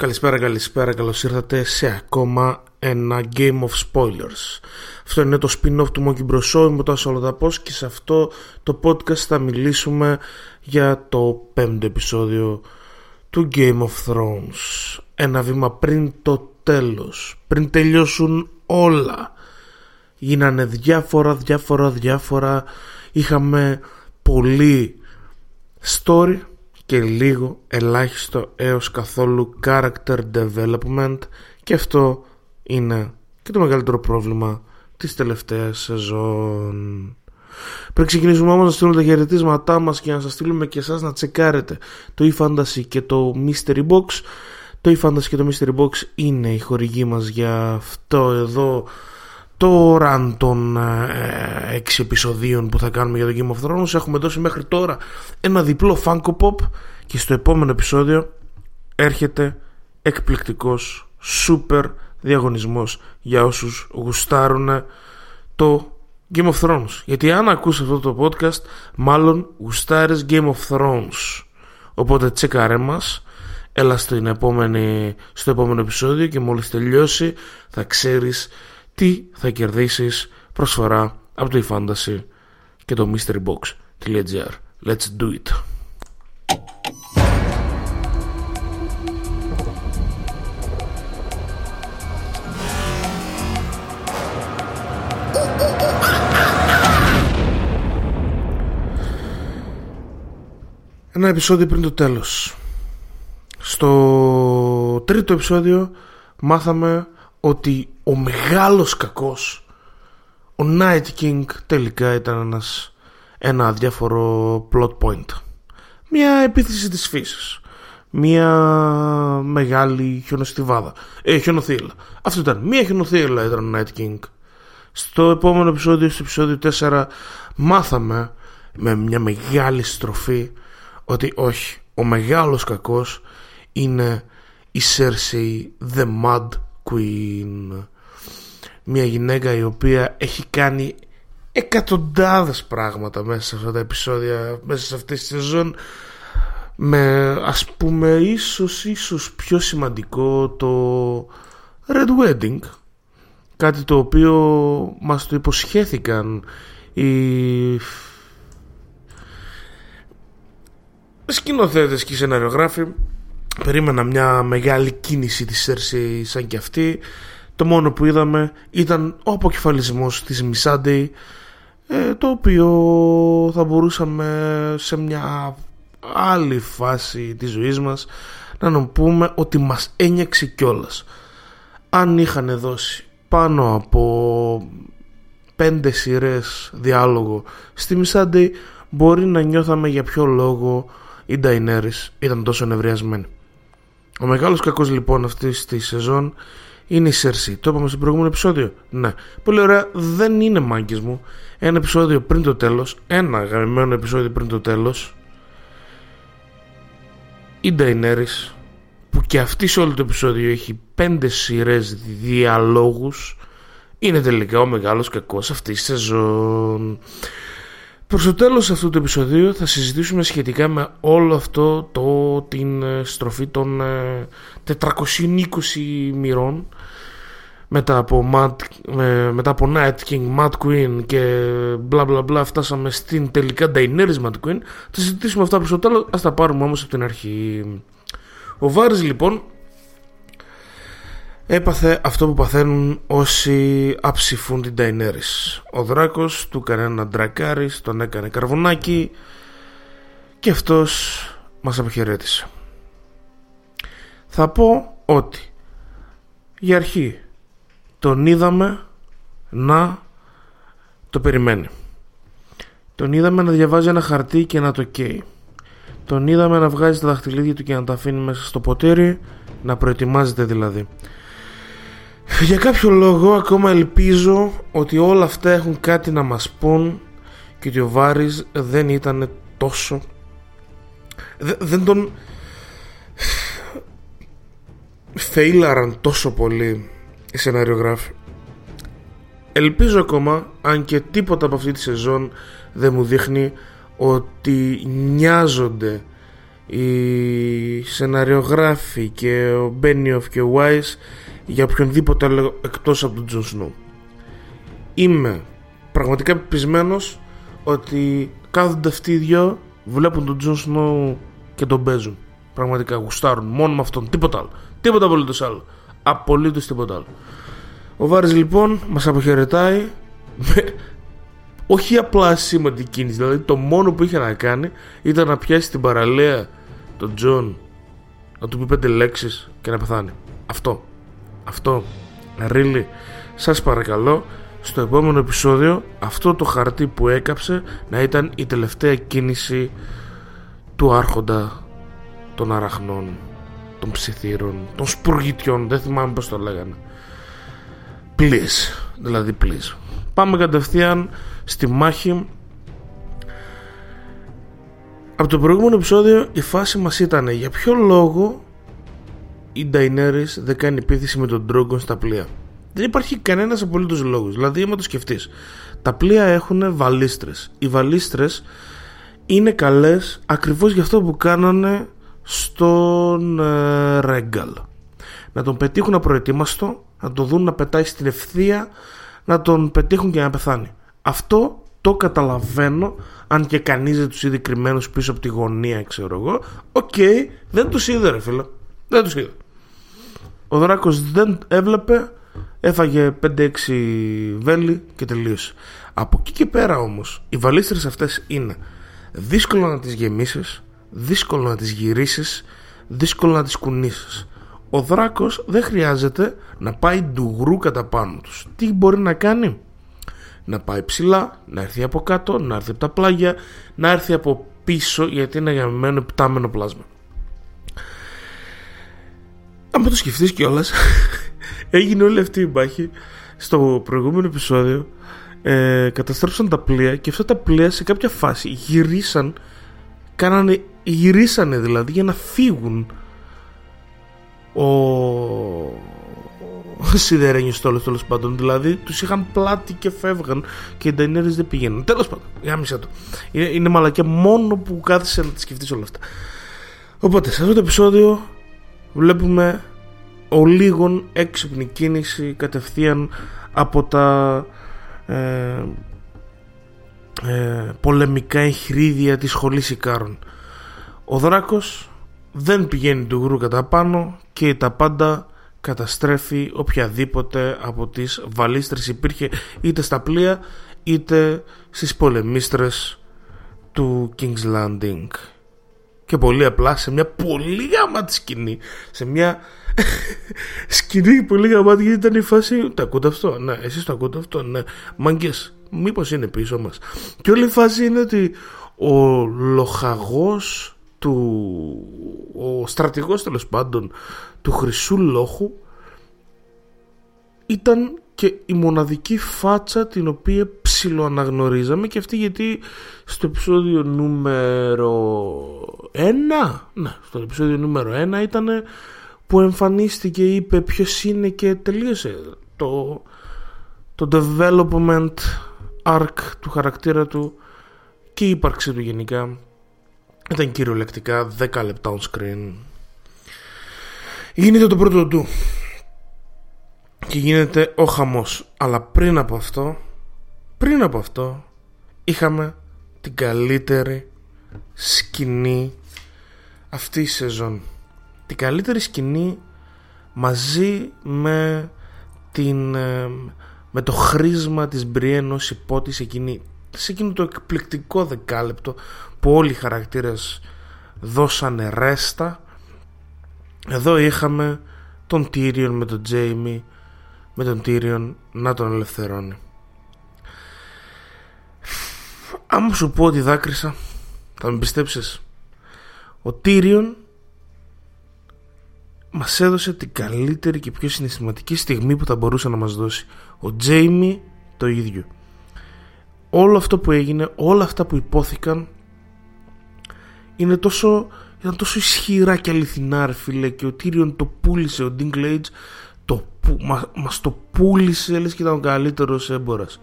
Καλησπέρα, καλησπέρα, καλώς ήρθατε σε ακόμα ένα Game of Spoilers. Αυτό είναι το spin-off του Monkey Bros. Show, είμαι το Πώς και σε αυτό το podcast θα μιλήσουμε για το πέμπτο επεισόδιο του Game of Thrones. Ένα βήμα πριν το τέλος, πριν τελειώσουν όλα. Γίνανε διάφορα, διάφορα, διάφορα. Είχαμε πολύ story και λίγο ελάχιστο έως καθόλου character development και αυτό είναι και το μεγαλύτερο πρόβλημα της τελευταίας σεζόν. Πριν ξεκινήσουμε όμως να στείλουμε τα χαιρετίσματά μας και να σας στείλουμε και εσάς να τσεκάρετε το eFantasy και το Mystery Box. Το eFantasy και το Mystery Box είναι η χορηγή μας για αυτό εδώ το run των 6 ε, επεισοδίων που θα κάνουμε για το Game of Thrones έχουμε δώσει μέχρι τώρα ένα διπλό Funko Pop και στο επόμενο επεισόδιο έρχεται εκπληκτικός super διαγωνισμός για όσους γουστάρουν το Game of Thrones. Γιατί αν ακούς αυτό το podcast μάλλον γουστάρεις Game of Thrones. Οπότε τσεκάρε μας έλα στην επόμενη, στο επόμενο επεισόδιο και μόλις τελειώσει θα ξέρεις τι θα κερδίσεις προσφορά από το eFantasy και το mysterybox.gr Let's do it! Ένα επεισόδιο πριν το τέλος Στο τρίτο επεισόδιο μάθαμε ότι ο μεγάλος κακός ο Night King τελικά ήταν ένας, ένα αδιάφορο plot point. Μια επίθεση της φύσης. Μια μεγάλη χιονοστιβάδα. Ε, χιονοθύλα. Αυτό ήταν, μια χιονοθύλα ήταν ο Night King. Στο επόμενο επεισόδιο, στο επεισόδιο 4 μάθαμε με μια μεγάλη στροφή ότι όχι, ο μεγάλος κακός είναι η Cersei the Mud Queen μια γυναίκα η οποία έχει κάνει εκατοντάδες πράγματα μέσα σε αυτά τα επεισόδια μέσα σε αυτή τη σεζόν με ας πούμε ίσως ίσως πιο σημαντικό το Red Wedding. Κάτι το οποίο μας το υποσχέθηκαν οι σκηνοθέτες και οι σεναριογράφοι περίμενα μια μεγάλη κίνηση της Cersei σαν και αυτή το μόνο που είδαμε ήταν ο αποκεφαλισμός της Μισάντεϊ ε, το οποίο θα μπορούσαμε σε μια άλλη φάση της ζωής μας να πούμε ότι μας ένιωξε κιόλας αν είχαν δώσει πάνω από πέντε σειρές διάλογο στη Μισάντεϊ μπορεί να νιώθαμε για ποιο λόγο η Νταϊνέρης ήταν τόσο νευριασμένη. Ο μεγάλος κακός λοιπόν αυτής της σεζόν είναι η Σέρση. Το είπαμε στο προηγούμενο επεισόδιο. Ναι. Πολύ ωραία. Δεν είναι μάγκες μου. Ένα επεισόδιο πριν το τέλος Ένα αγαπημένο επεισόδιο πριν το τέλος Η Νταϊνέρης που και αυτή σε όλο το επεισόδιο έχει πέντε σειρές διαλόγους είναι τελικά ο μεγάλος κακός αυτής της σεζόν. Προς το τέλος αυτού του επεισοδίου θα συζητήσουμε σχετικά με όλο αυτό το την ε, στροφή των 420 ε, μοιρών μετά από, Mad, ε, μετά από Night King, Mad Queen και μπλα μπλα μπλα φτάσαμε στην τελικά Daenerys Mad Queen θα συζητήσουμε αυτά προς το τέλος ας τα πάρουμε όμως από την αρχή. Ο Βάρης λοιπόν έπαθε αυτό που παθαίνουν όσοι αψηφούν την Daenerys. Ο δράκος του έκανε ένα ντρακάρις, τον έκανε καρβουνάκι και αυτός μας αποχαιρέτησε. Θα πω ότι για αρχή τον είδαμε να το περιμένει. Τον είδαμε να διαβάζει ένα χαρτί και να το καίει. Τον είδαμε να βγάζει τα δαχτυλίδια του και να τα αφήνει μέσα στο ποτήρι, να προετοιμάζεται δηλαδή. Για κάποιο λόγο ακόμα ελπίζω ότι όλα αυτά έχουν κάτι να μας πούν και ότι ο Βάρης δεν ήταν τόσο... Δεν τον... Φέιλαραν τόσο πολύ οι σεναριογράφοι. Ελπίζω ακόμα, αν και τίποτα από αυτή τη σεζόν δεν μου δείχνει ότι νοιάζονται οι σεναριογράφοι και ο Μπένιοφ και ο Βάις για οποιονδήποτε άλλο εκτός από τον Τζον Σνόου. Είμαι πραγματικά πεπεισμένος ότι κάθονται αυτοί οι δυο βλέπουν τον Τζον Σνόου και τον παίζουν. Πραγματικά γουστάρουν μόνο με αυτόν, τίποτα άλλο. Τίποτα απολύτως άλλο. Απολύτως τίποτα άλλο. Ο Βάρης λοιπόν μας αποχαιρετάει με όχι απλά σημαντική κίνηση. Δηλαδή το μόνο που είχε να κάνει ήταν να πιάσει την παραλία τον Τζον, να του πει πέντε λέξεις και να πεθάνει. Αυτό. Αυτό. Really. Σας παρακαλώ στο επόμενο επεισόδιο αυτό το χαρτί που έκαψε να ήταν η τελευταία κίνηση του άρχοντα των αραχνών, των ψιθύρων, των σπουργητιών, δεν θυμάμαι πώς το λέγανε. Please, δηλαδή please. Πάμε κατευθείαν στη μάχη από το προηγούμενο επεισόδιο η φάση μας ήταν για ποιο λόγο η Daenerys δεν κάνει επίθεση με τον Drogon στα πλοία. Δεν υπάρχει κανένας απολύτως λόγος. Δηλαδή, άμα το σκεφτείς, τα πλοία έχουν βαλίστρες. Οι βαλίστρες είναι καλές ακριβώς για αυτό που κάνανε στον ε, Ρέγκαλ. Να τον πετύχουν απροετοίμαστο, να τον δουν να πετάει στην ευθεία, να τον πετύχουν και να πεθάνει. Αυτό το καταλαβαίνω αν και κανείς δεν τους είδε κρυμμένους πίσω από τη γωνία ξέρω εγώ οκ δεν τους είδε ρε φίλε δεν τους είδε ο Δράκος δεν έβλεπε έφαγε 5-6 βέλη και τελείωσε. Από εκεί και πέρα όμως οι βαλίστρες αυτές είναι δύσκολο να τις γεμίσεις δύσκολο να τις γυρίσεις δύσκολο να τις κουνήσεις. Ο Δράκος δεν χρειάζεται να πάει ντουγρού κατά πάνω τους. Τι μπορεί να κάνει; Να πάει ψηλά, να έρθει από κάτω, να έρθει από τα πλάγια, να έρθει από πίσω γιατί είναι γαμμένο επιτάμενο πλάσμα. Αν το σκεφτείς κιόλας, έγινε όλη αυτή η μάχη στο προηγούμενο επεισόδιο ε, καταστρέψαν τα πλοία και αυτά τα πλοία σε κάποια φάση γυρίσαν κάνανε, γυρίσανε δηλαδή για να φύγουν ο, σιδερένιου στόλος τέλος πάντων. Δηλαδή τους είχαν πλάτη και φεύγαν και οι Νταϊνέρες δεν πηγαίνουν. Τέλος πάντων, γάμισε το. Είναι, είναι μαλακιά μόνο που κάθισε να τη σκεφτείς όλα αυτά. Οπότε σε αυτό το επεισόδιο βλέπουμε ο λίγων έξυπνη κίνηση κατευθείαν από τα ε, ε, πολεμικά εγχειρίδια της σχολής Ικάρων. Ο Δράκος δεν πηγαίνει του γρου κατά πάνω και τα πάντα καταστρέφει οποιαδήποτε από τις βαλίστρες υπήρχε είτε στα πλοία είτε στις πολεμίστρες του King's Landing και πολύ απλά σε μια πολύ γαμάτη σκηνή. Σε μια σκηνή πολύ γαμάτη γιατί ήταν η φάση το ακούτε αυτό, ναι εσείς το ακούτε αυτό, ναι μάγκες μήπως είναι πίσω μας; Και όλη η φάση είναι ότι ο λοχαγός του ο στρατηγός τέλος πάντων του Χρυσού Λόχου ήταν και η μοναδική φάτσα την οποία ψιλοαναγνωρίζαμε και αυτή γιατί στο επεισόδιο νούμερο 1 ναι, στο επεισόδιο νούμερο 1 ήταν που εμφανίστηκε είπε ποιος είναι και τελείωσε το, το development arc του χαρακτήρα του και η ύπαρξη του γενικά ήταν κυριολεκτικά 10 λεπτά on screen. Γίνεται το πρώτο του και γίνεται ο χαμός. Αλλά πριν από αυτό, πριν από αυτό, είχαμε την καλύτερη σκηνή αυτή η σεζόν. Την καλύτερη σκηνή μαζί με την ε, με το χρήσμα της Μπριέν ως υπότης εκείνη σε εκείνο το εκπληκτικό δεκάλεπτο που όλοι οι χαρακτήρες δώσανε ρέστα εδώ είχαμε τον Τύριον με τον Τζέιμι με τον Τύριον να τον ελευθερώνει. Άμα σου πω ότι δάκρυσα θα με πιστέψεις. Ο Τύριον μας έδωσε την καλύτερη και πιο συναισθηματική στιγμή που θα μπορούσε να μας δώσει. Ο Τζέιμι το ίδιο. Όλο αυτό που έγινε όλα αυτά που υπόθηκαν είναι τόσο, ήταν τόσο ισχυρά και αληθινά ρε φίλε και ο Τύριον το πούλησε ο Dinklage το, μα, μας το πούλησε λες και ήταν ο καλύτερος έμπορας.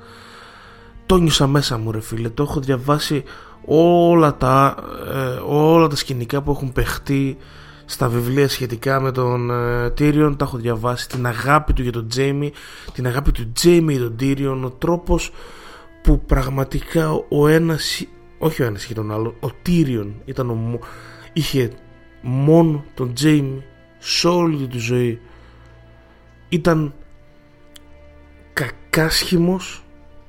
Το νιώσα μέσα μου ρε φίλε. Το έχω διαβάσει όλα τα, ε, όλα τα σκηνικά που έχουν παιχτεί στα βιβλία σχετικά με τον ε, Tyrion. Τα έχω διαβάσει. Την αγάπη του για τον Τζέιμι την αγάπη του Τζέιμι για τον Tyrion. Ο τρόπος που πραγματικά ο ένας όχι ο ένας είχε τον άλλο ο Tyrion ήταν ο, είχε μόνο τον Τζέιμι σε όλη τη ζωή ήταν κακάσχημος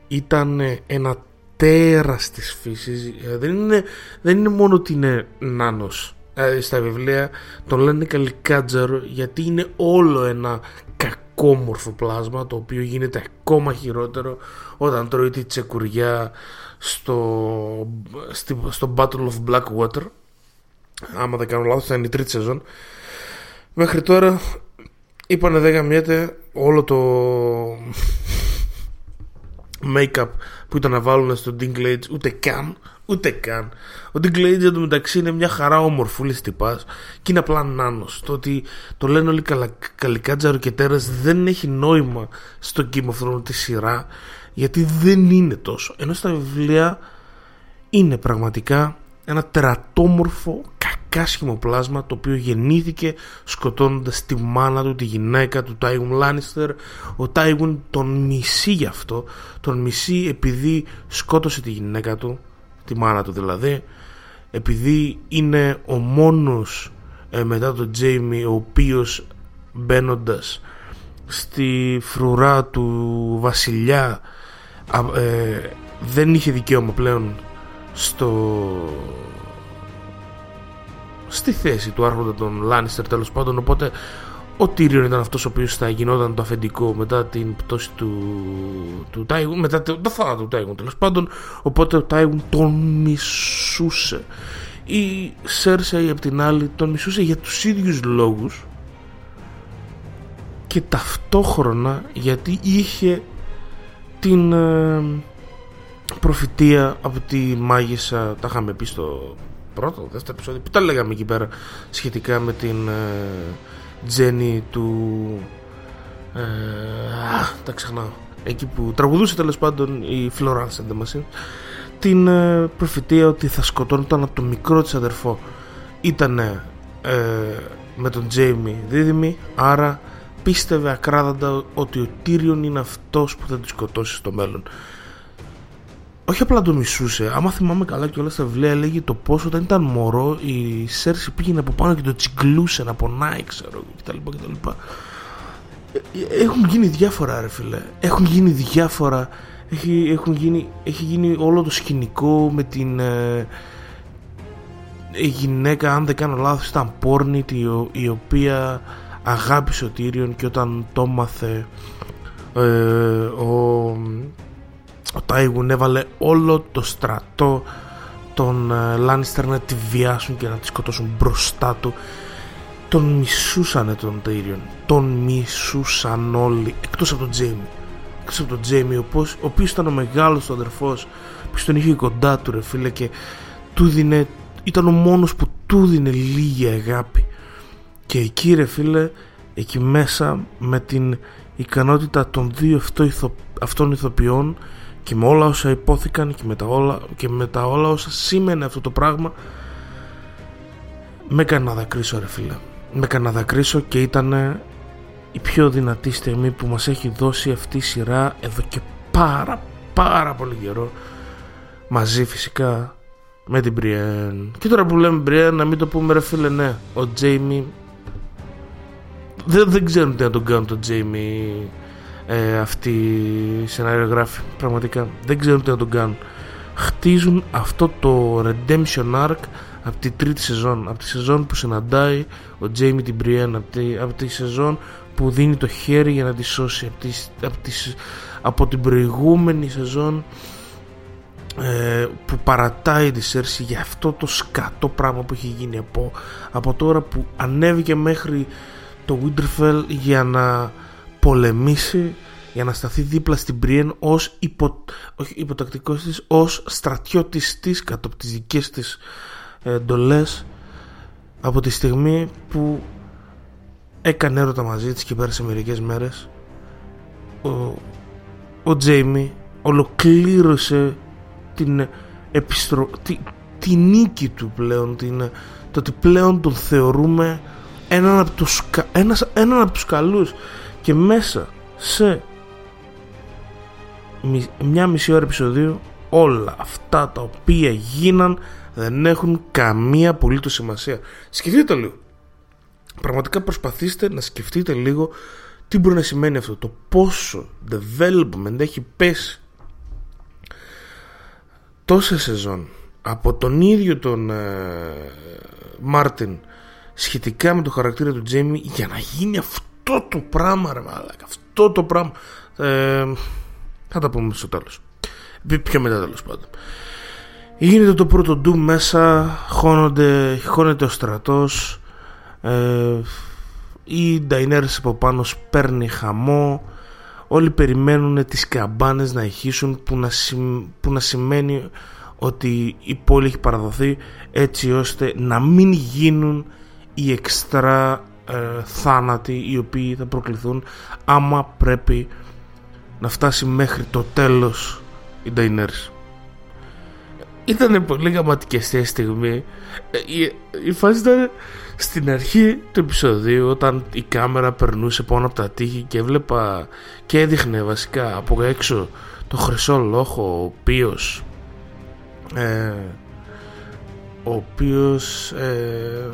ήταν ένα τέρας της φύσης. Ε, δεν είναι, δεν είναι μόνο ότι είναι νάνος. Ε, στα βιβλία τον λένε καλικάτζαρο γιατί είναι όλο ένα κακόμορφο πλάσμα το οποίο γίνεται ακόμα χειρότερο όταν τρώει τη τσεκουριά στο, στο Battle of Blackwater. Άμα δεν κάνω λάθος θα είναι η τρίτη σεζόν. Μέχρι τώρα είπανε δεν γαμιέται όλο το make-up που ήταν να βάλουν στο Dinklage ούτε καν ούτε καν ο Dinklage εντωμεταξύ είναι μια χαρά ομορφούλης τυπάς και είναι απλά νάνος. Το ότι το λένε όλοι καλα, καλικάτζαρο και τέρας δεν έχει νόημα στο Game of Thrones τη σειρά γιατί δεν είναι τόσο. Ενώ στα βιβλία είναι πραγματικά ένα τερατόμορφο κακάσχημο πλάσμα το οποίο γεννήθηκε σκοτώνοντας τη μάνα του, τη γυναίκα του Τάιγουν Λάνιστερ ο Τάιγουν τον μισεί γι' αυτό τον μισεί επειδή σκότωσε τη γυναίκα του τη μάνα του δηλαδή επειδή είναι ο μόνος ε, μετά τον Τζέιμι ο οποίος μπαίνοντας στη φρουρά του βασιλιά ε, δεν είχε δικαίωμα πλέον στο στη θέση του άρχοντα των Λάνιστερ τέλος πάντων οπότε ο Τίριον ήταν αυτός ο οποίος θα γινόταν το αφεντικό μετά την πτώση του, του Τάιγουν μετά το, το θάνατο του Τάιγουν τέλος πάντων οπότε ο Τάιγουν τον μισούσε. Η Σέρσεϊ απ' την άλλη τον μισούσε για τους ίδιους λόγους και ταυτόχρονα γιατί είχε την ε, προφητεία από τη μάγισσα. Τα είχαμε πει στο πρώτο, δεύτερο επεισόδιο. Που τα λέγαμε εκεί πέρα σχετικά με την ε, Τζέννη του ε, τα ξεχνάω. Εκεί που τραγουδούσε τέλος πάντων η Florence and the Machine. Την ε, προφητεία ότι θα σκοτώνονταν από το μικρό της αδερφό. Ήταν ε, με τον Τζέιμι δίδυμη άρα πίστευε ακράδαντα ότι ο Τύριον είναι αυτός που θα τη σκοτώσει στο μέλλον όχι απλά τον μισούσε. Άμα θυμάμαι καλά και όλα στα βιβλία έλεγε το πώς όταν ήταν μωρό η Σέρση πήγαινε από πάνω και το τσιγκλούσε να πονάει, ξέρω κτλ. κτλ. Ε, έχουν γίνει διάφορα, ρε φίλε. Έχουν γίνει διάφορα. Έχει, έχουν γίνει, έχει γίνει όλο το σκηνικό με την ε, η γυναίκα, αν δεν κάνω λάθος, ήταν πόρνητη η, οποία αγάπησε ο Τύριον και όταν το μάθε ε, ο ο Τάιγουν έβαλε όλο το στρατό των Λάνιστερ να τη βιάσουν και να τη σκοτώσουν μπροστά του. Τον μισούσανε τον Τέιριον. Τον μισούσαν όλοι εκτός από τον Τζέιμι. Εκτός από τον Τζέιμι ο, ο οποίος ήταν ο μεγάλος του αδερφός που τον είχε κοντά του ρε φίλε και του δίνε, ήταν ο μόνος που του δίνε λίγη αγάπη. Και εκεί ρε φίλε εκεί μέσα με την ικανότητα των δύο αυτών ηθοποιών και με όλα όσα υπόθηκαν και με τα όλα, και με τα όλα όσα σήμαινε αυτό το πράγμα με έκανε να δακρύσω ρε φίλε. Με έκανε να δακρύσω και ήταν η πιο δυνατή στιγμή που μας έχει δώσει αυτή η σειρά εδώ και πάρα πάρα πολύ καιρό. Μαζί φυσικά με την Μπριέν και τώρα που λέμε Μπριέν να μην το πούμε ρε φίλε ναι ο Τζέιμι. Δεν, δεν ξέρουν τι να τον κάνουν τον Τζέιμι ε, αυτοί οι σενάριογράφοι πραγματικά δεν ξέρουν τι να τον κάνουν. Χτίζουν αυτό το redemption arc από τη τρίτη σεζόν από τη σεζόν που συναντάει ο Τζέιμι την Μπριέν από τη, από τη σεζόν που δίνει το χέρι για να τη σώσει από, τη, από, τη, από την προηγούμενη σεζόν ε, που παρατάει τη Σέρση για αυτό το σκατό πράγμα που έχει γίνει από, από τώρα που ανέβηκε μέχρι το Winterfell για να πολεμήσει για να σταθεί δίπλα στην Πριέν ως υπο, όχι, υποτακτικός της, ως στρατιώτης της κάτω από τις δικές της εντολές από τη στιγμή που έκανε έρωτα μαζί της και πέρασε μερικές μέρες ο, ο Τζέιμι ολοκλήρωσε την επιστρο... τη, τη νίκη του πλέον την, το ότι πλέον τον θεωρούμε έναν από τους, ένας, έναν από τους καλούς και μέσα σε μια μισή ώρα επεισοδίου όλα αυτά τα οποία γίναν δεν έχουν καμία απολύτως σημασία. Σκεφτείτε το λίγο. Πραγματικά προσπαθήστε να σκεφτείτε λίγο τι μπορεί να σημαίνει αυτό. Το πόσο development έχει πέσει τόσα σεζόν από τον ίδιο τον Μάρτιν ε, σχετικά με το χαρακτήρα του Τζέμι για να γίνει αυτό το πράγμα ρε μαλάκα αυτό το πράγμα. Ε, θα τα πούμε στο τέλος. Πιο μετά τέλος πάντων. Γίνεται το πρώτο ντου μέσα χώνονται, χώνεται ο στρατός ε, η Νταϊνέρης από πάνω παίρνει χαμό όλοι περιμένουν τις καμπάνες να ηχήσουν που να, που να σημαίνει ότι η πόλη έχει παραδοθεί έτσι ώστε να μην γίνουν οι εξτρά ε, θάνατοι οι οποίοι θα προκληθούν άμα πρέπει να φτάσει μέχρι το τέλος η Νταϊνέρης. Ήταν πολύ γραμματική στιγμή. Ε, η, η φάση ήταν στην αρχή του επεισοδίου όταν η κάμερα περνούσε πάνω από τα τείχη και έβλεπα και έδειχνε βασικά από έξω το χρυσό λόχο ο οποίος ε, ο οποίος ε,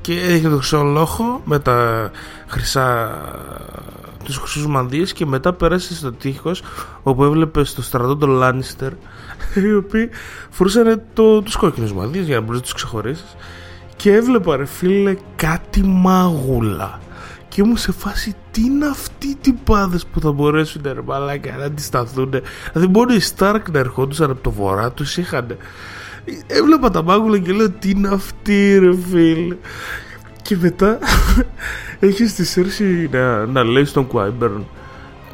και έδειχνε το χρυσό λόχο με τα χρυσά τους χρυσούς μανδύες και μετά πέρασε στο τείχος όπου έβλεπε στο στρατό τον Λάνιστερ οι οποίοι φορούσαν το, τους κόκκινους μανδύες για να μπορείς να τους ξεχωρίσεις. Και έβλεπα ρε φίλε κάτι μάγουλα. Και ήμουν σε φάση τι είναι αυτοί οι τυπάδες που θα μπορέσουν ρε μαλάκα να αντισταθούν δηλαδή μόνο οι Σταρκ να ερχόντουσαν από το βορρά τους είχαν έβλεπα τα μάγουλα και λέω τι είναι αυτοί ρε φίλε; Και μετά έχεις τη Σέρση να, να λέει στον Κουάιμπερν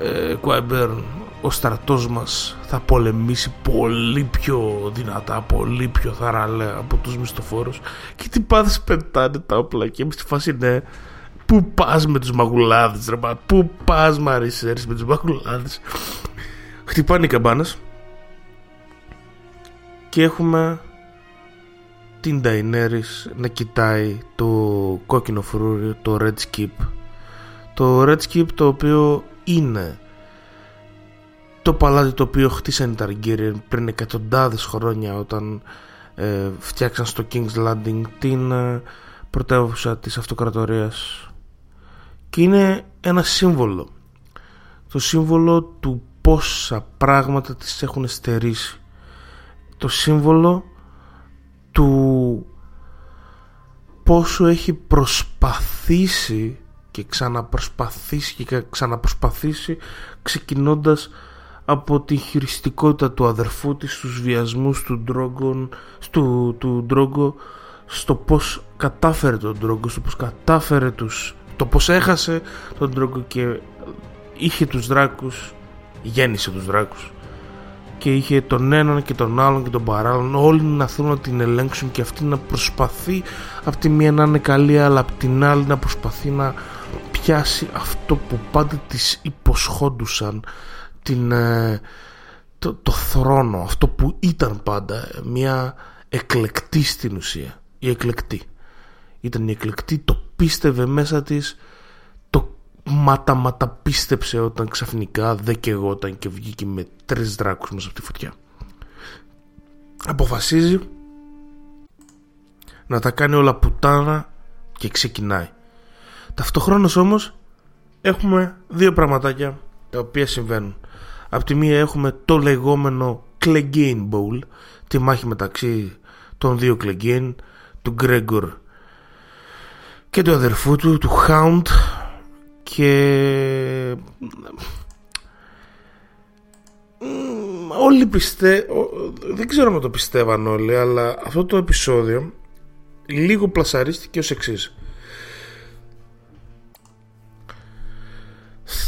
ε, Κουάιμπερν ο στρατός μας θα πολεμήσει πολύ πιο δυνατά, πολύ πιο θαραλέα από τους μισθοφόρους και τι πάθες πετάνε τα όπλα και είμαι στη φάση ναι Πού πας με τους μαγουλάδες ρε Πού πας Μαρισέρης με τους μαγουλάδες Χτυπάνε οι καμπάνες Και έχουμε Την Daenerys να κοιτάει Το κόκκινο φρούριο Το Red Skip. Το Red Skip το οποίο είναι το παλάτι το οποίο χτίσανε τα Targaryen πριν εκατοντάδες χρόνια όταν ε, φτιάξαν στο King's Landing την ε, πρωτεύουσα της αυτοκρατορίας. Και είναι ένα σύμβολο. Το σύμβολο του πόσα πράγματα τις έχουν στερήσει το σύμβολο του πόσο έχει προσπαθήσει και ξαναπροσπαθήσει και ξαναπροσπαθήσει ξεκινώντας από τη χειριστικότητα του αδερφού της στους βιασμούς του Ντρόγκον του, του Ντρόγκο στο πως κατάφερε τον Ντρόγκο στο πως κατάφερε τους το πως έχασε τον Ντρόγκο και είχε τους δράκους γέννησε τους δράκους και είχε τον έναν και τον άλλον και τον παράλληλον όλοι να θέλουν να την ελέγξουν και αυτή να προσπαθεί από τη μία να είναι καλή αλλά από την άλλη να προσπαθεί να πιάσει αυτό που πάντα τις υποσχόντουσαν την, ε, το, το θρόνο αυτό που ήταν πάντα μια εκλεκτή στην ουσία η εκλεκτή. Ήταν η εκλεκτή το πίστευε μέσα της το ματα ματα πίστεψε όταν ξαφνικά δεν κεγόταν και βγήκε με τρεις δράκους μέσα από τη φωτιά. Αποφασίζει να τα κάνει όλα πουτάνα και ξεκινάει. Ταυτοχρόνως όμως έχουμε δύο πραγματάκια τα οποία συμβαίνουν. Απ' τη μία έχουμε το λεγόμενο Clegane Bowl, τη μάχη μεταξύ των δύο Clegane, του Gregor και του αδερφού του, του Hound και όλοι πιστεύω δεν ξέρω αν το πιστεύαν όλοι αλλά αυτό το επεισόδιο λίγο πλασαρίστηκε ως εξής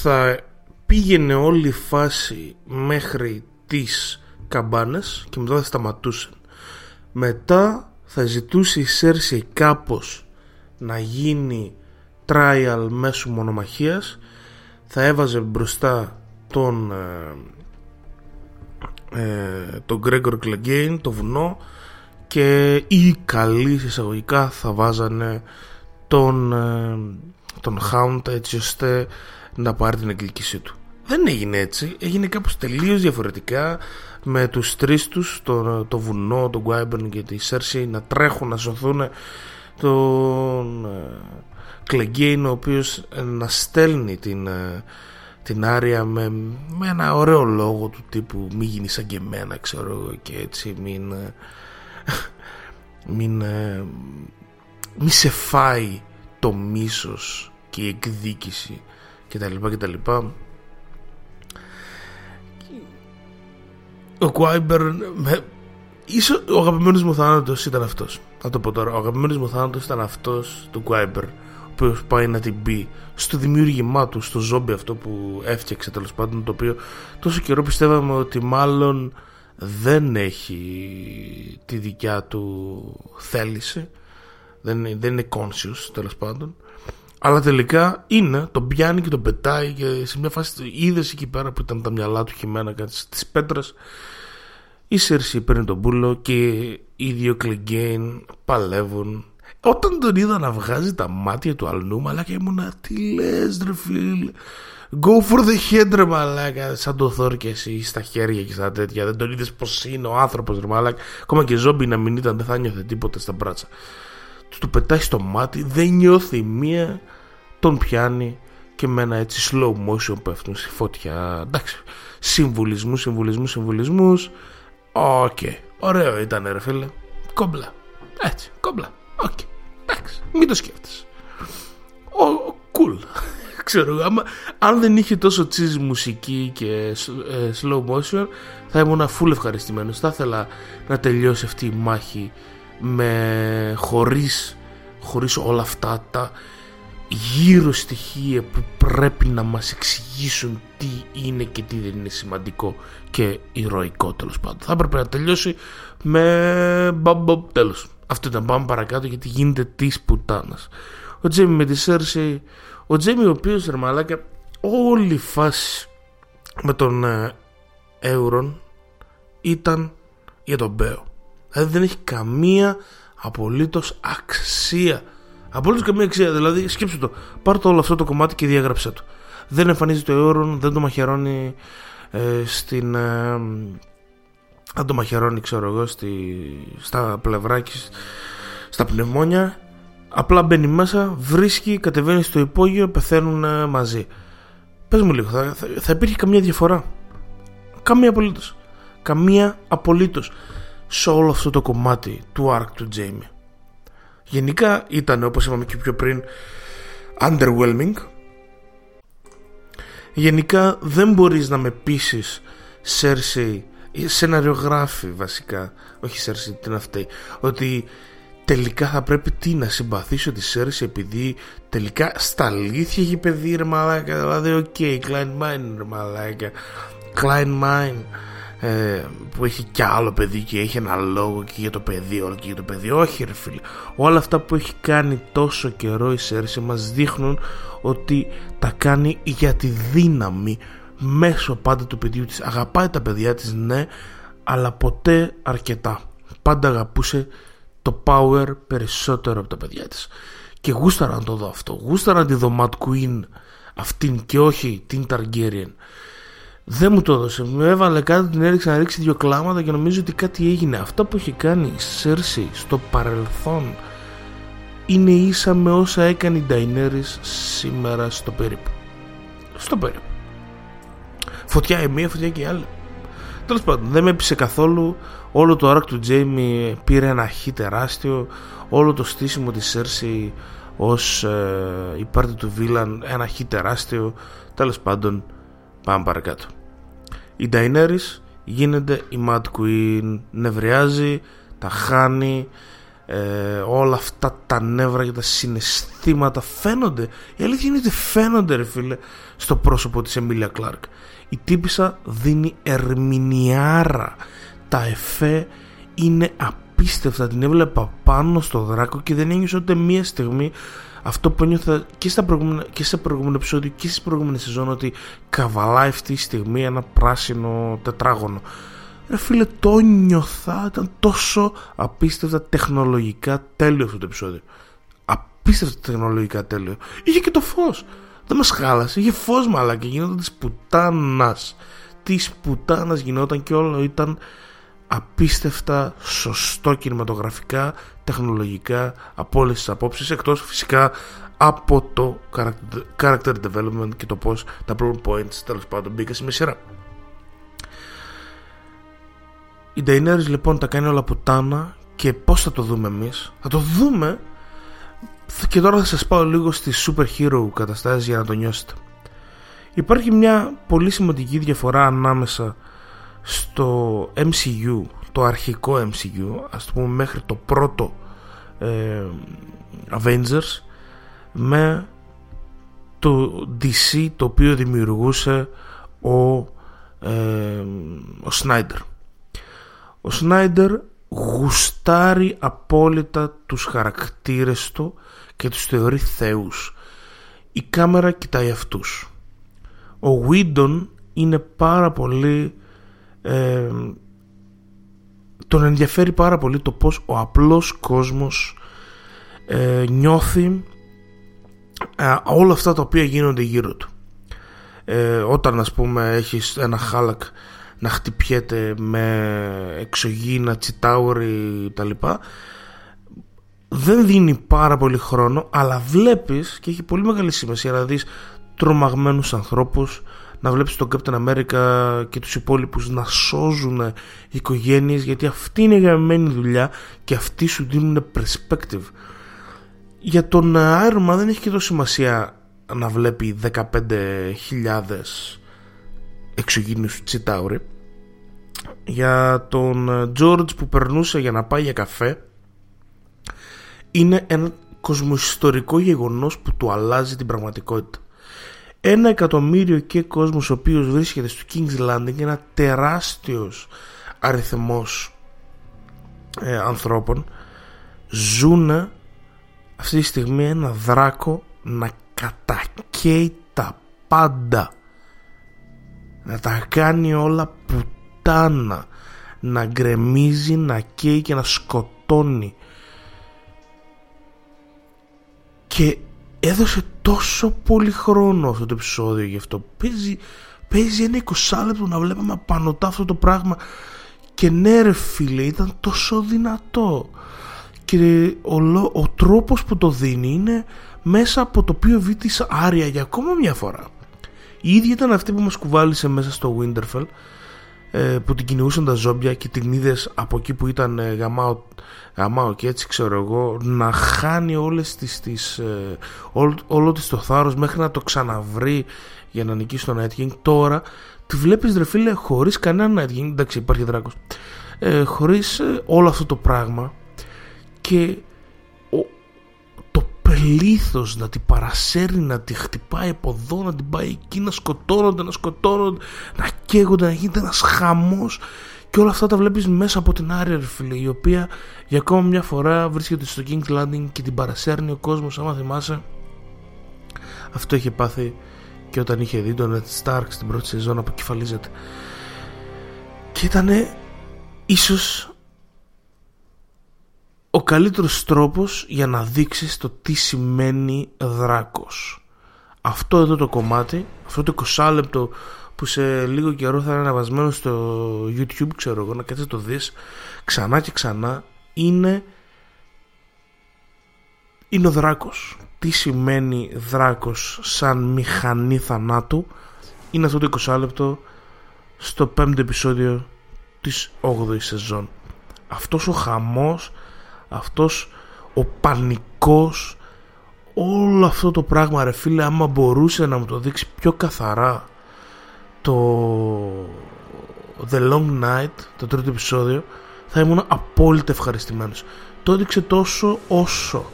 θα πήγαινε όλη η φάση μέχρι τις καμπάνες και μετά θα σταματούσαν. Μετά θα ζητούσε η Σέρση κάπως να γίνει trial μέσω μονομαχίας θα έβαζε μπροστά τον ε, τον Gregor Clegane, το βουνό και οι καλοί εισαγωγικά θα βάζανε τον, ε, τον Hound έτσι ώστε να πάρει την εκδίκησή του. Δεν έγινε έτσι, έγινε κάπως τελείως διαφορετικά με τους τρεις τους, το, το βουνό, τον Guybern και τη Cersei να τρέχουν, να σωθούν τον Κλεγκέιν ο οποίος να στέλνει την, την Άρια με, με ένα ωραίο λόγο του τύπου μη γίνει σαν και εμένα ξέρω και έτσι μην μην, μην σε φάει το μίσος και η εκδίκηση και τα λοιπά και τα λοιπά ο Κουάιμπερν ίσως ο αγαπημένος μου θάνατος ήταν αυτός. Θα το πω τώρα. Ο αγαπημένος μου θάνατος ήταν αυτός του Κουάιμπερν ο οποίος πάει να την πει στο δημιούργημά του στο ζόμπι αυτό που έφτιαξε τέλος πάντων το οποίο τόσο καιρό πιστεύαμε ότι μάλλον δεν έχει τη δικιά του θέληση δεν, δεν είναι conscious τέλος πάντων αλλά τελικά είναι, τον πιάνει και τον πετάει και σε μια φάση είδες εκεί πέρα που ήταν τα μυαλά του χειμένα κάτι στις πέτρες. Η Σέρση παίρνει τον πούλο και οι δύο Κλιγκέιν παλεύουν όταν τον είδα να βγάζει τα μάτια του αλνού και ήμουνα τι λες ρε φίλ Go for the head ρε μαλάκα Σαν το Θόρ και εσύ στα χέρια και στα τέτοια Δεν τον είδες πως είναι ο άνθρωπος ρε μαλάκα Ακόμα και ζόμπι να μην ήταν δεν θα ένιωθε τίποτα στα μπράτσα Του του πετάει στο μάτι Δεν νιώθει μία Τον πιάνει και με ένα έτσι slow motion πέφτουν στη φωτιά Εντάξει Συμβολισμούς, συμβολισμούς, συμβολισμούς. OK okay. Ωραίο ήταν ρε φίλε Κόμπλα Έτσι κόμπλα OK okay. Εντάξει μην το σκέφτεσαι. Ο, cool. Ξέρω άμα, αν δεν είχε τόσο cheese μουσική και ε, slow motion θα ήμουν full ευχαριστημένος. Θα ήθελα να τελειώσει αυτή η μάχη με χωρίς, χωρίς όλα αυτά τα γύρω στοιχεία που πρέπει να μας εξηγήσουν τι είναι και τι δεν είναι σημαντικό και ηρωικό τέλος πάντων. Θα έπρεπε να τελειώσει με μπαμπ τέλος αυτό ήταν πάμε παρακάτω γιατί γίνεται της πουτάνας ο Τζέμι με τη Σέρση ο Τζέμι ο οποίος ρε μαλάκα όλη η φάση με τον ε, ήταν για τον Μπέο. Δηλαδή δεν έχει καμία απολύτως αξία. Απολύτως καμία αξία. Δηλαδή σκέψτε το. Πάρ το όλο αυτό το κομμάτι και διαγράψε το. Δεν εμφανίζει το Euron, δεν το μαχαιρώνει ε, στην... Ε, δεν το μαχαιρώνει ξέρω εγώ στη, στα πλευράκια στα πνευμόνια Απλά μπαίνει μέσα, βρίσκει, κατεβαίνει στο υπόγειο, πεθαίνουν ε, μαζί. Πες μου λίγο, θα, θα, θα υπήρχε καμία διαφορά; Καμία απολύτως. Καμία απολύτως σε όλο αυτό το κομμάτι του arc του Jamie. Γενικά ήταν όπως είπαμε και πιο πριν underwhelming. Γενικά δεν μπορείς να με πείσεις Cersei, σεναριογράφη βασικά, όχι Cersei την αυτή, ότι τελικά θα πρέπει τι να συμπαθήσω τη Σέρση επειδή τελικά στα αλήθεια έχει παιδί ρε μαλάκα. Δηλαδή OK okay, κλάιν μάιν ρε μαλάκα. Κλάιν μάιν ε, που έχει κι άλλο παιδί και έχει ένα λόγο και για το παιδί όλο και για το παιδί. Όχι ρε φίλε. Όλα αυτά που έχει κάνει τόσο καιρό η Σέρση μας δείχνουν ότι τα κάνει για τη δύναμη μέσω πάντα του παιδιού της. Αγαπάει τα παιδιά της ναι αλλά ποτέ αρκετά. Πάντα αγαπούσε το power περισσότερο από τα παιδιά της. Και γούσταρα να το δω αυτό. Γούσταρα να τη δω Mad Queen αυτήν και όχι την Targaryen. Δεν μου το έδωσε. Με έβαλε κάτι την έριξε να ρίξει δύο κλάματα και νομίζω ότι κάτι έγινε. Αυτά που έχει κάνει η Cersei στο παρελθόν είναι ίσα με όσα έκανε η Daenerys σήμερα στο περίπου. Στο περίπου φωτιά η μία φωτιά και η άλλη Τέλος πάντων, δεν με έπεισε καθόλου. Όλο το arc του Τζέιμι πήρε ένα χ τεράστιο. Όλο το στήσιμο της Σέρση ως ε, υπάρτη του Βίλαν ένα χ τεράστιο. Τέλος πάντων, πάμε παρακάτω. Η Daenerys γίνεται η Mad Queen. Νευριάζει, τα χάνει. Ε, όλα αυτά τα νεύρα και τα συναισθήματα φαίνονται η αλήθεια είναι ότι φαίνονται ρε φίλε στο πρόσωπο της Εμίλια Κλάρκ η τύπησα δίνει ερμηνιάρα τα εφέ είναι απίστευτα. Την έβλεπα πάνω στο δράκο και δεν ένιωσα ούτε μία στιγμή αυτό που ένιωθα και, στα προηγούμενα, και σε προηγούμενο επεισόδιο και στις προηγούμενες σεζόν ότι καβαλάει αυτή τη στιγμή ένα πράσινο τετράγωνο. Ρε φίλε το νιώθα. Ήταν τόσο απίστευτα τεχνολογικά τέλειο αυτό το επεισόδιο. Απίστευτα τεχνολογικά τέλειο. Είχε και το φως δεν μας χάλασε, είχε φως μαλάκα γινόταν της πουτάνας της πουτάνας γινόταν και όλο ήταν απίστευτα σωστό κινηματογραφικά, τεχνολογικά από όλες τις απόψεις εκτός φυσικά από το character development και το πως τα plot points τέλος πάντων μπήκα σε σειρά. Η Daenerys λοιπόν τα κάνει όλα πουτάνα και πως θα το δούμε εμείς; Θα το δούμε και τώρα θα σας πάω λίγο στις super hero καταστάσεις για να το νιώσετε. Υπάρχει μια πολύ σημαντική διαφορά ανάμεσα στο MCU το αρχικό MCU ας το πούμε μέχρι το πρώτο ε, Avengers με το DC το οποίο δημιουργούσε ο, ε, ο Snyder. Ο Snyder γουστάρει απόλυτα τους χαρακτήρες του και τους θεωρεί θεούς. Η κάμερα κοιτάει αυτούς. Ο Whedon είναι πάρα πολύ ε, τον ενδιαφέρει πάρα πολύ το πως ο απλός κόσμος ε, νιώθει ε, όλα αυτά τα οποία γίνονται γύρω του. Ε, όταν ας πούμε έχεις ένα χάλακ να χτυπιέται με εξωγήινα, τσιτάουρι τα λοιπά. Δεν δίνει πάρα πολύ χρόνο αλλά βλέπεις και έχει πολύ μεγάλη σημασία να δεις τρομαγμένους ανθρώπους να βλέπεις τον Captain America και τους υπόλοιπους να σώζουν οικογένειες γιατί αυτή είναι η γραμμένη δουλειά και αυτοί σου δίνουν perspective. Για τον Iron Man δεν έχει και τόσο σημασία να βλέπει 15.000 εξωγήινους τσιτάουροι για τον George που περνούσε για να πάει για καφέ. Είναι ένα κοσμοϊστορικό γεγονός που του αλλάζει την πραγματικότητα. Ένα εκατομμύριο και κόσμος ο οποίος βρίσκεται στο King's Landing ένα τεράστιος αριθμός ε, ανθρώπων. Ζουν αυτή τη στιγμή ένα δράκο να κατακαίει τα πάντα. Να τα κάνει όλα πουτάνα να γκρεμίζει, να καίει και να σκοτώνει και έδωσε τόσο πολύ χρόνο αυτό το επεισόδιο γι' αυτό. Παίζει, παίζει ένα 20 λεπτό να βλέπαμε απανωτά αυτό το πράγμα και ναι ρε φίλε ήταν τόσο δυνατό και ο, ο τρόπος που το δίνει είναι μέσα από το οποίο της Άρια για ακόμα μια φορά. Η ίδια ήταν αυτή που μας κουβάλισε μέσα στο Winterfell ε, που την κυνηγούσαν τα ζόμπια και την είδες από εκεί που ήταν ε, γαμάω, γαμάω και έτσι ξέρω εγώ να χάνει όλες τις, τις ε, όλο, όλο της το θάρρος μέχρι να το ξαναβρει για να νικήσει τον Night King. Τώρα τη βλέπεις ρε φίλε χωρίς κανένα Night King. Εντάξει υπάρχει δράκος. Ε, χωρίς ε, όλο αυτό το πράγμα. Και πλήθος να την παρασέρνει, να τη χτυπάει από εδώ, να την πάει εκεί, να σκοτώνονται, να σκοτώνονται, να καίγονται, να γίνεται ένας χαμός. Και όλα αυτά τα βλέπεις μέσα από την Άρια φίλε, η οποία για ακόμα μια φορά βρίσκεται στο King's Landing και την παρασέρνει ο κόσμος, άμα θυμάσαι αυτό είχε πάθει και όταν είχε δει τον Ned Stark στην πρώτη σεζόν αποκεφαλίζεται. Και ήταν ίσως ο καλύτερος τρόπος για να δείξεις το τι σημαίνει δράκος. Αυτό εδώ το κομμάτι, αυτό το 20 λεπτό που σε λίγο καιρό θα είναι αναβασμένο στο YouTube, ξέρω εγώ, να κάτσεις το δεις ξανά και ξανά, είναι, είναι ο δράκος. Τι σημαίνει δράκος σαν μηχανή θανάτου, είναι αυτό το 20 λεπτό στο πέμπτο επεισόδιο της 8ης σεζόν. Αυτός ο χαμός αυτός ο πανικός όλο αυτό το πράγμα ρε φίλε άμα μπορούσε να μου το δείξει πιο καθαρά το The Long Night το τρίτο επεισόδιο θα ήμουν απόλυτα ευχαριστημένος. Το έδειξε τόσο όσο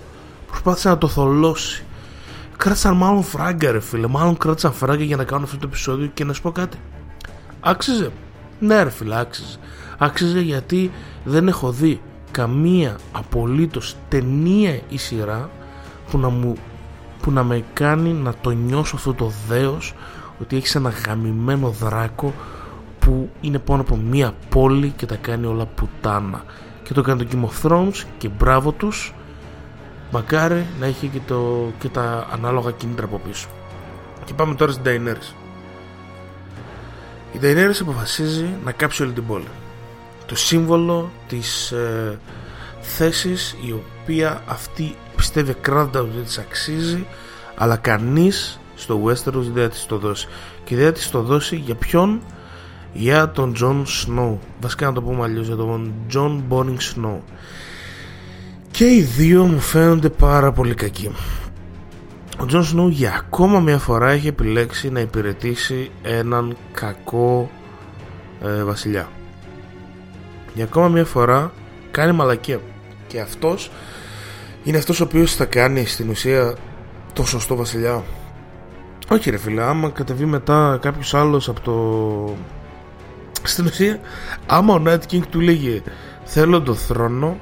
προσπάθησε να το θολώσει. Κράτησαν μάλλον φράγκα ρε φίλε μάλλον κράτησαν φράγκα για να κάνουν αυτό το επεισόδιο και να σου πω κάτι. Άξιζε. Ναι ρε φίλε άξιζε. Άξιζε γιατί δεν έχω δει καμία απολύτως ταινία ή σειρά που να, μου, που να με κάνει να το νιώσω αυτό το δέος ότι έχεις ένα γαμημένο δράκο που που είναι πάνω από μία πόλη και τα κάνει όλα πουτάνα. Και το κάνει το Game of Thrones και μπράβο τους. Μακάρι να έχει και, το, και τα ανάλογα κίνητρα από πίσω. Και πάμε τώρα στην Daenerys. Η Daenerys αποφασίζει να κάψει όλη την πόλη το σύμβολο της ε, θέσης η οποία αυτή πιστεύει ακράδαντα ότι της αξίζει αλλά κανείς στο Westeros δεν θα της το δώσει. Και δεν θα της το δώσει για ποιον; Για τον John Snow. Βασικά να το πούμε αλλιώς για τον John Bonning Snow. Και οι δύο μου φαίνονται πάρα πολύ κακοί. Ο John Snow για ακόμα μια φορά έχει επιλέξει να υπηρετήσει έναν κακό ε, βασιλιά για ακόμα μια φορά κάνει μαλακία. Και αυτός είναι αυτός ο οποίος θα κάνει στην ουσία το σωστό βασιλιά. Όχι ρε φίλε άμα κατεβεί μετά κάποιος άλλος από το στην ουσία άμα ο Night King του λέγε θέλω το θρόνο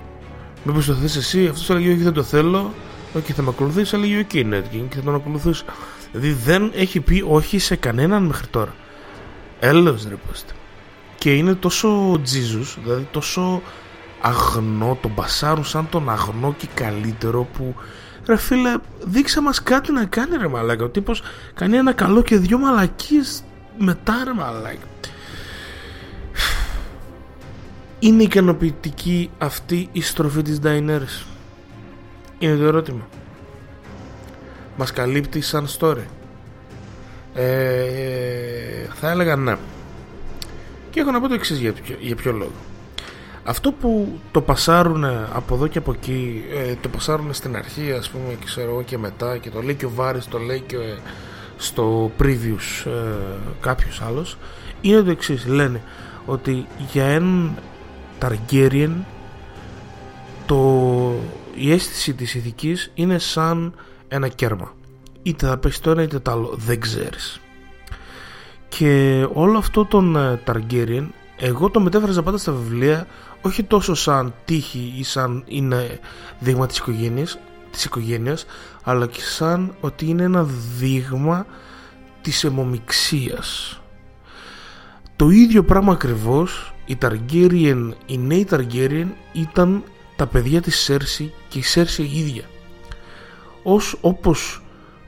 μήπως το θες εσύ αυτός έλεγε όχι δεν το θέλω όχι θα με ακολουθήσει αλλά λέγε ok Night King και θα τον ακολουθούσε δηλαδή δεν έχει πει όχι σε κανέναν μέχρι τώρα. Έλεος ρε πόστε και είναι τόσο τζίζους δηλαδή τόσο αγνό τον μπασάρουν σαν τον αγνό και καλύτερο που ρε φίλε δείξε μας κάτι να κάνει ρε μαλάκα. Ο τύπος κάνει ένα καλό και δυο μαλακίες μετά ρε μαλάκα. Είναι ικανοποιητική αυτή η στροφή της Daenerys; Είναι το ερώτημα. Μας καλύπτει σαν story. Ε, θα έλεγα ναι και έχω να πω το εξής για, για ποιο λόγο. Αυτό που το πασάρουν από εδώ και από εκεί ε, το πασάρουν στην αρχή ας πούμε και ξέρω εγώ και μετά και το λέει και ο Βάρης το λέει και στο previous ε, κάποιος άλλος είναι το εξής. λένε ότι για έναν Targaryen το, η αίσθηση της ηθικής είναι σαν ένα κέρμα. Είτε θα πέσει το ένα είτε το άλλο δεν ξέρεις και όλο αυτό τον ε, Targaryen εγώ το μετέφραζα πάντα στα βιβλία όχι τόσο σαν τύχη ή σαν είναι δείγμα της οικογένειας, της οικογένειας αλλά και σαν ότι είναι ένα δείγμα της αιμομιξίας. Το ίδιο πράγμα ακριβώς η Targaryen, οι νέοι Targaryen ήταν τα παιδιά της Σέρση και η Σέρση ίδια. Ως όπως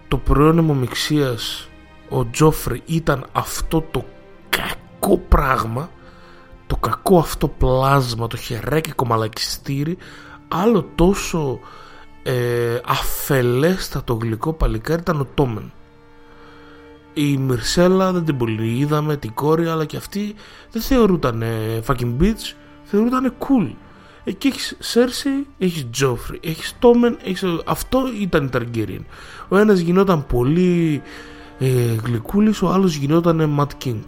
το προϊόν αιμομιξίας ο Τζόφρι ήταν αυτό το κακό πράγμα το κακό αυτό πλάσμα, το χερέκικο μαλακιστήρι άλλο τόσο ε, αφελέστατο γλυκό παλικάρι ήταν ο Τόμεν. Η Μυρσέλα δεν την πολύ είδαμε την κόρη αλλά και αυτή δεν θεωρούταν fucking bitch θεωρούταν cool. Εκεί έχεις Σέρσι, έχεις Τζόφρι έχεις Τόμεν, έχεις... αυτό ήταν η Ταργκέριεν ο ένας γινόταν πολύ ε, γλυκούλης ο άλλος γινόταν Ματ King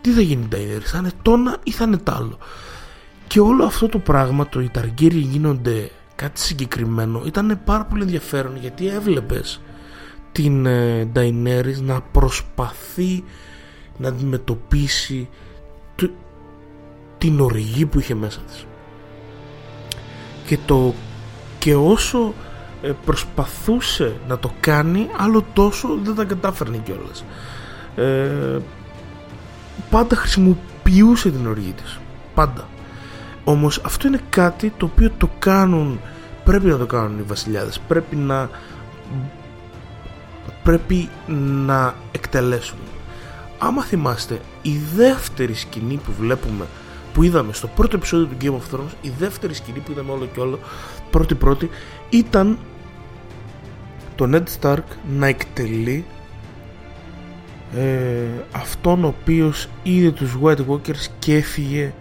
τι θα γίνει Daenerys, θα είναι τόνα ή θα είναι τ' άλλο; Και όλο αυτό το πράγμα, το οι Targaryen γίνονται κάτι συγκεκριμένο, ήταν πάρα πολύ ενδιαφέρον γιατί έβλεπες την ε, να προσπαθεί να αντιμετωπίσει την οργή που είχε μέσα της. Και, το, και όσο ε, προσπαθούσε να το κάνει, άλλο τόσο δεν τα κατάφερνε κιόλας. Ε, πάντα χρησιμοποιούσε την οργή της. Πάντα. Όμως αυτό είναι κάτι το οποίο το κάνουν πρέπει να το κάνουν οι βασιλιάδες. Πρέπει να πρέπει να εκτελέσουν. Άμα θυμάστε η δεύτερη σκηνή που βλέπουμε που είδαμε στο πρώτο επεισόδιο του Game of Thrones η δεύτερη σκηνή που είδαμε όλο και όλο πρώτη πρώτη ήταν το Ned Stark να εκτελεί ε, αυτόν ο οποίος είδε τους White Walkers και έφυγε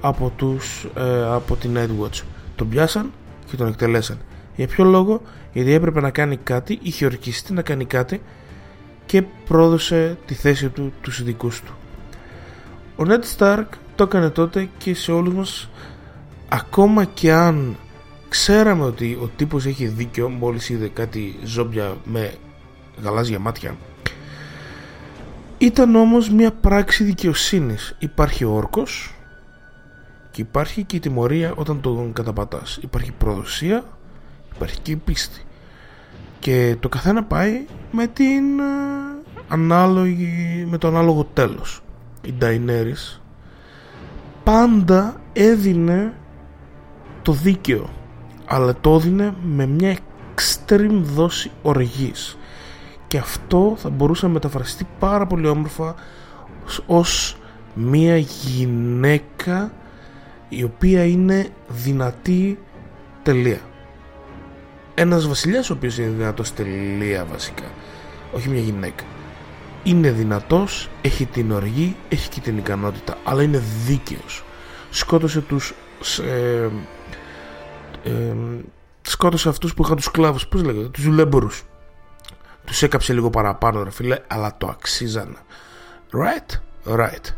από, τους, ε, από την Night Watch τον πιάσαν και τον εκτελέσαν. Για ποιο λόγο; Γιατί έπρεπε να κάνει κάτι είχε ορκιστεί να κάνει κάτι και πρόδωσε τη θέση του τους ειδικούς του. Ο Ned Stark το έκανε τότε και σε όλους μας ακόμα και αν ξέραμε ότι ο τύπος έχει δίκιο μόλις είδε κάτι ζόμπια με γαλάζια μάτια ήταν όμως μια πράξη δικαιοσύνης. Υπάρχει ο όρκος και υπάρχει και η τιμωρία όταν τον καταπατάς. Υπάρχει προδοσία, υπάρχει και η πίστη. Και το καθένα πάει με την ε, ανάλογη, με το ανάλογο τέλος. η Daenerys πάντα έδινε το δίκαιο αλλά το έδινε με μια extreme δόση οργής. Και αυτό θα μπορούσε να μεταφραστεί πάρα πολύ όμορφα ως μια γυναίκα η οποία είναι δυνατή τελεία. Ένας βασιλιάς ο οποίος είναι δυνατός τελεία βασικά όχι μια γυναίκα. Είναι δυνατός, έχει την οργή, έχει και την ικανότητα αλλά είναι δίκαιος. Σκότωσε τους ε, ε, σκότωσε αυτούς που είχαν τους σκλάβους πώς λέγεται, τους δουλέμπορους τους έκαψε λίγο παραπάνω ρε φίλε αλλά το αξίζανε. Right, right.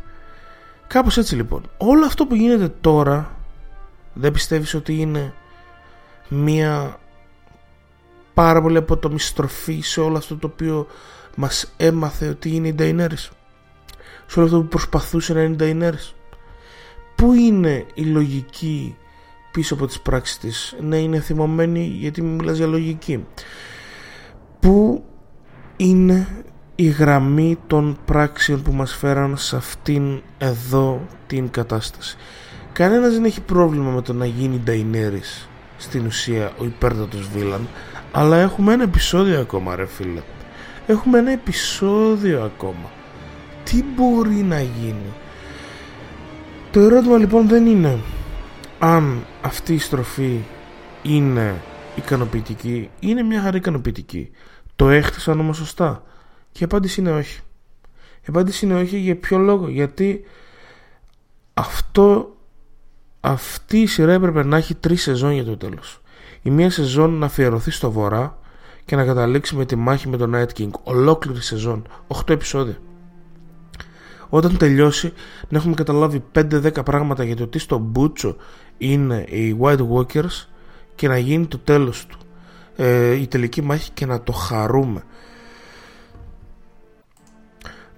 Κάπως έτσι λοιπόν. Όλο αυτό που γίνεται τώρα δεν πιστεύεις ότι είναι μία πάρα πολύ αποτομή στροφή σε όλο αυτό το οποίο μας έμαθε ότι είναι η Daenerys σε όλο αυτό που προσπαθούσε να είναι η Daenerys πού είναι η λογική πίσω από τις πράξεις της ναι είναι θυμωμένη γιατί μιλάς για λογική. Πού είναι η γραμμή των πράξεων που μας φέραν σε αυτήν εδώ την κατάσταση; Κανένας δεν έχει πρόβλημα με το να γίνει Daenerys στην ουσία ο υπέρτατος βίλαν αλλά έχουμε ένα επεισόδιο ακόμα ρε φίλε. Έχουμε ένα επεισόδιο ακόμα. Τι μπορεί να γίνει; Το ερώτημα λοιπόν δεν είναι αν αυτή η στροφή είναι ικανοποιητική. Είναι μια χαρά ικανοποιητική. Το έχτισαν όμως σωστά. Και η απάντηση είναι όχι. Η απάντηση είναι όχι για ποιο λόγο. Γιατί αυτό αυτή η σειρά έπρεπε να έχει τρεις σεζόν για το τέλος. Η μία σεζόν να αφιερωθεί στο βορρά και να καταλήξει με τη μάχη με τον Night King. Ολόκληρη σεζόν. 8 επεισόδια. Όταν τελειώσει να έχουμε καταλάβει 5-10 πράγματα για το τι στο Μπούτσο είναι οι White Walkers και να γίνει το τέλος του. Ε, η τελική μάχη και να το χαρούμε.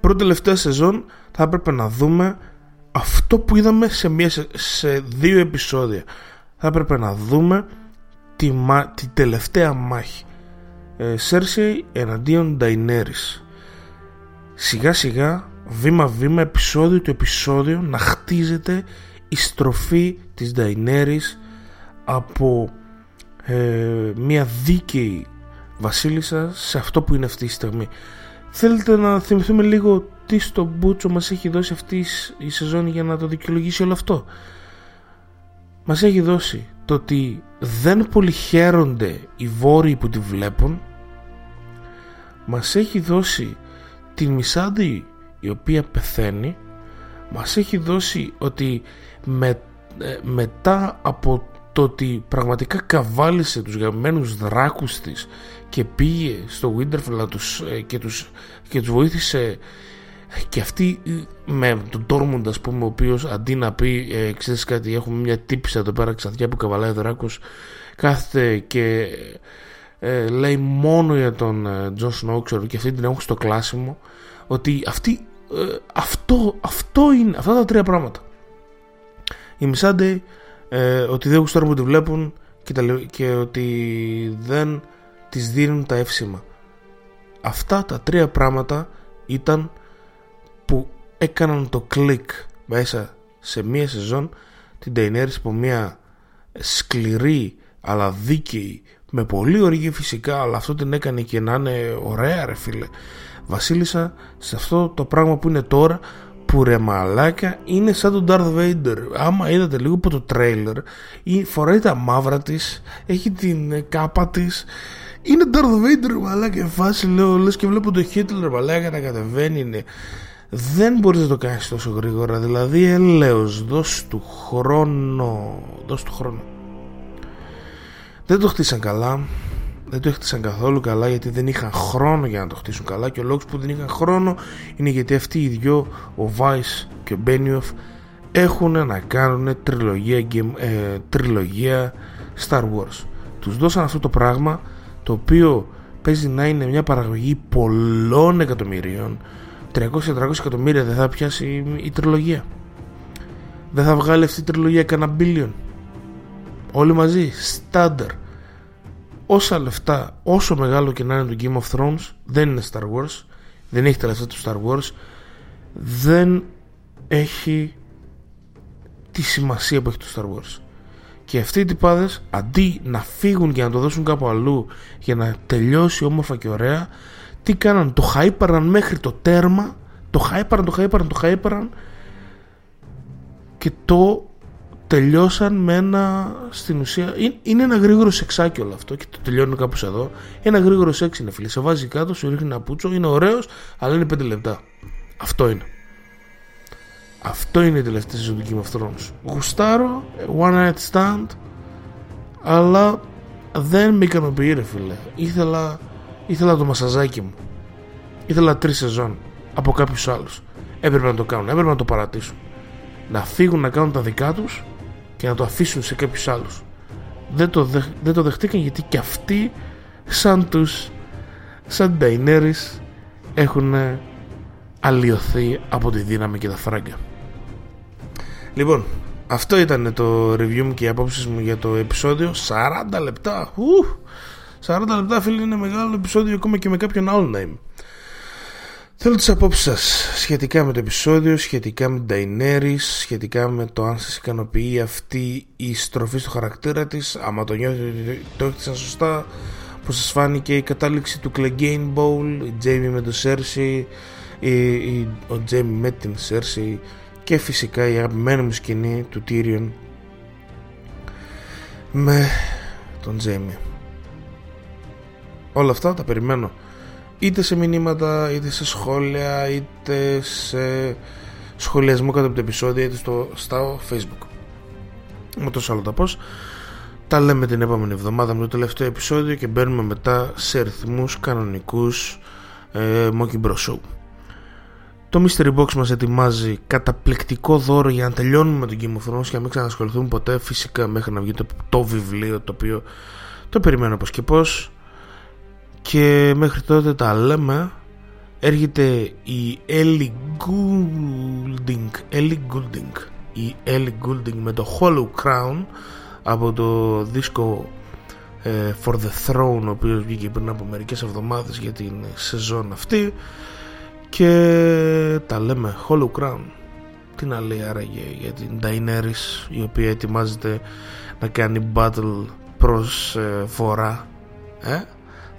Πρώτη τελευταία σεζόν θα έπρεπε να δούμε αυτό που είδαμε σε, μια, σε δύο επεισόδια. Θα έπρεπε να δούμε τη, τη τελευταία μάχη. Ε, Cersei εναντίον Daenerys σιγά σιγά βήμα βήμα επεισόδιο του επεισόδιο να χτίζεται η στροφή της Daenerys από ε, μια δίκαιη βασίλισσα σε αυτό που είναι αυτή η στιγμή. Θέλετε να θυμηθούμε λίγο τι στο Μπούτσο μας έχει δώσει αυτή η σεζόν για να το δικαιολογήσει όλο αυτό; Μας έχει δώσει το ότι δεν πολύ χαίρονται οι βόρειοι που τη βλέπουν. Μας έχει δώσει την Μισάντη η οποία πεθαίνει μας έχει δώσει ότι με, ε, μετά από το ότι πραγματικά καβάλισε τους γαμμένους δράκους της και πήγε στο Winterfell τους, ε, και, τους, και τους βοήθησε και αυτή ε, με τον Τόρμουντ ας πούμε ο οποίος αντί να πει ε, ξέρεις κάτι έχουμε μια τύπισσα εδώ πέρα ξανθιά που καβαλάει δράκους κάθεται και ε, λέει μόνο για τον Τζον Σνόου ξέρω και αυτή την έχουν στο κλάσιμο ότι αυτή, ε, αυτό, αυτό είναι αυτά τα τρία πράγματα. Η Μισάντε ε, ότι δεν γουστάρουν που τη βλέπουν και, και ότι δεν τις δίνουν τα εύσημα. Αυτά τα τρία πράγματα ήταν που έκαναν το κλικ μέσα σε μία σεζόν την Daenerys από μία σκληρή αλλά δίκαιη με πολύ οργή φυσικά αλλά αυτό την έκανε και να είναι ωραία ρε φίλε βασίλισσα σε αυτό το πράγμα που είναι τώρα που ρε μαλάκα είναι σαν τον Darth Vader. Άμα είδατε λίγο από το τρέιλερ ή φοράει τα μαύρα της έχει την κάπα της. Είναι Darth Vader μαλάκα φάση λέω λες και βλέπω το Hitler μαλάκα να κατεβαίνει είναι. Δεν μπορείς να το κάνεις τόσο γρήγορα δηλαδή ελέος δώσ' του χρόνο δώσ' του χρόνο. Δεν το χτίσαν καλά δεν το χτίσαν καθόλου καλά γιατί δεν είχαν χρόνο για να το χτίσουν καλά και ο λόγος που δεν είχαν χρόνο είναι γιατί αυτοί οι δυο ο Βάις και ο Μπένιοφ έχουν να κάνουν τριλογία, ε, τριλογία Star Wars. Τους δώσαν αυτό το πράγμα το οποίο παίζει να είναι μια παραγωγή πολλών εκατομμυρίων. 300-400 εκατομμύρια δεν θα πιάσει η τριλογία. Δεν θα βγάλει αυτή η τριλογία κανένα μπίλιον όλοι μαζί, στάνταρ όσα λεφτά, όσο μεγάλο και να είναι το Game of Thrones δεν είναι Star Wars δεν έχει τα λεφτά του Star Wars δεν έχει τη σημασία που έχει το Star Wars. Και αυτοί οι τυπάδες αντί να φύγουν και να το δώσουν κάπου αλλού για να τελειώσει όμορφα και ωραία, τι κάναν, το χαΐπαραν μέχρι το τέρμα, το χαΐπαραν, το χαΐπαραν, το χαΐπαραν και το τελειώσαν με ένα στην ουσία είναι ένα γρήγορο σεξάκι όλο αυτό και το τελειώνουν κάπως εδώ. Ένα γρήγορο σεξ είναι φίλε. Σε βάζει κάτω, σου ρίχνει ένα πούτσο είναι ωραίος αλλά είναι 5 λεπτά. Αυτό είναι. Αυτό είναι η τελευταία σεζόν του Game of Thrones. Γουστάρω one night stand αλλά δεν με ικανοποιεί ρε φίλε. Ήθελα, ήθελα το μασαζάκι μου. Ήθελα τρεις σεζόν από κάποιους άλλους. Έπρεπε να το κάνουν, έπρεπε να το παρατήσουν. Να φύγουν να κάνουν τα δικά τους και να το αφήσουν σε κάποιους άλλους. Δεν το, δεν το δεχτήκαν γιατί και αυτοί σαν τους σαν Daenerys έχουν αλλοιωθεί από τη δύναμη και τα φράγκα. Λοιπόν αυτό ήταν το review μου και οι απόψεις μου για το επεισόδιο. 40 λεπτά Ου, 40 λεπτά φίλοι είναι μεγάλο επεισόδιο ακόμα και με κάποιον άλλο name Θέλω τις απόψεις σας σχετικά με το επεισόδιο, σχετικά με την Daenerys, σχετικά με το αν σας ικανοποιεί αυτή η στροφή στο χαρακτήρα της, άμα το νιώθετε ότι το έχετε σωστά, πως σας φάνηκε η κατάληξη του Clegane Bowl, η Jamie με το Cersei, η, η, ο Jamie με την Cersei και φυσικά η αγαπημένη μου σκηνή του Tyrion με τον Jamie. Όλα αυτά τα περιμένω είτε σε μηνύματα, είτε σε σχόλια, είτε σε σχολιασμό κάτω από το επεισόδιο, είτε στο, στο facebook. Με τόσο άλλο τα πώς. Τα λέμε την επόμενη εβδομάδα με το τελευταίο επεισόδιο και μπαίνουμε μετά σε ρυθμούς κανονικούς ε, Monkey Bros. Show. Το Mystery Box μας ετοιμάζει καταπληκτικό δώρο για να τελειώνουμε με τον Game of Thrones και να μην ξανασχοληθούμε ποτέ φυσικά μέχρι να βγει το, το βιβλίο το οποίο το περιμένω πως και πως και μέχρι τότε τα λέμε. Έρχεται η Ellie Goulding Ellie Goulding η Ellie Goulding με το Hollow Crown από το δίσκο ε, For the Throne ο οποίος βγήκε πριν από μερικές εβδομάδες για την σεζόν αυτή. Και τα λέμε Hollow Crown. Τι να λέει άραγε για την Daenerys η οποία ετοιμάζεται να κάνει battle προς ε, βορρά ε;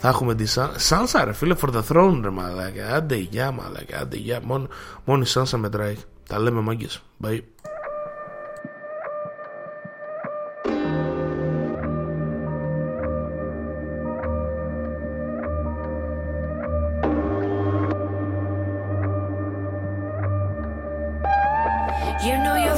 Θα έχουμε τη Σάνσα ρε φίλε for the throne ρε μαλάκα. Άντε γεια μαλάκα Άντε γεια. Μόνο, μόνο η Σάνσα μετράει. Τα λέμε μάγκες. Bye. You know you're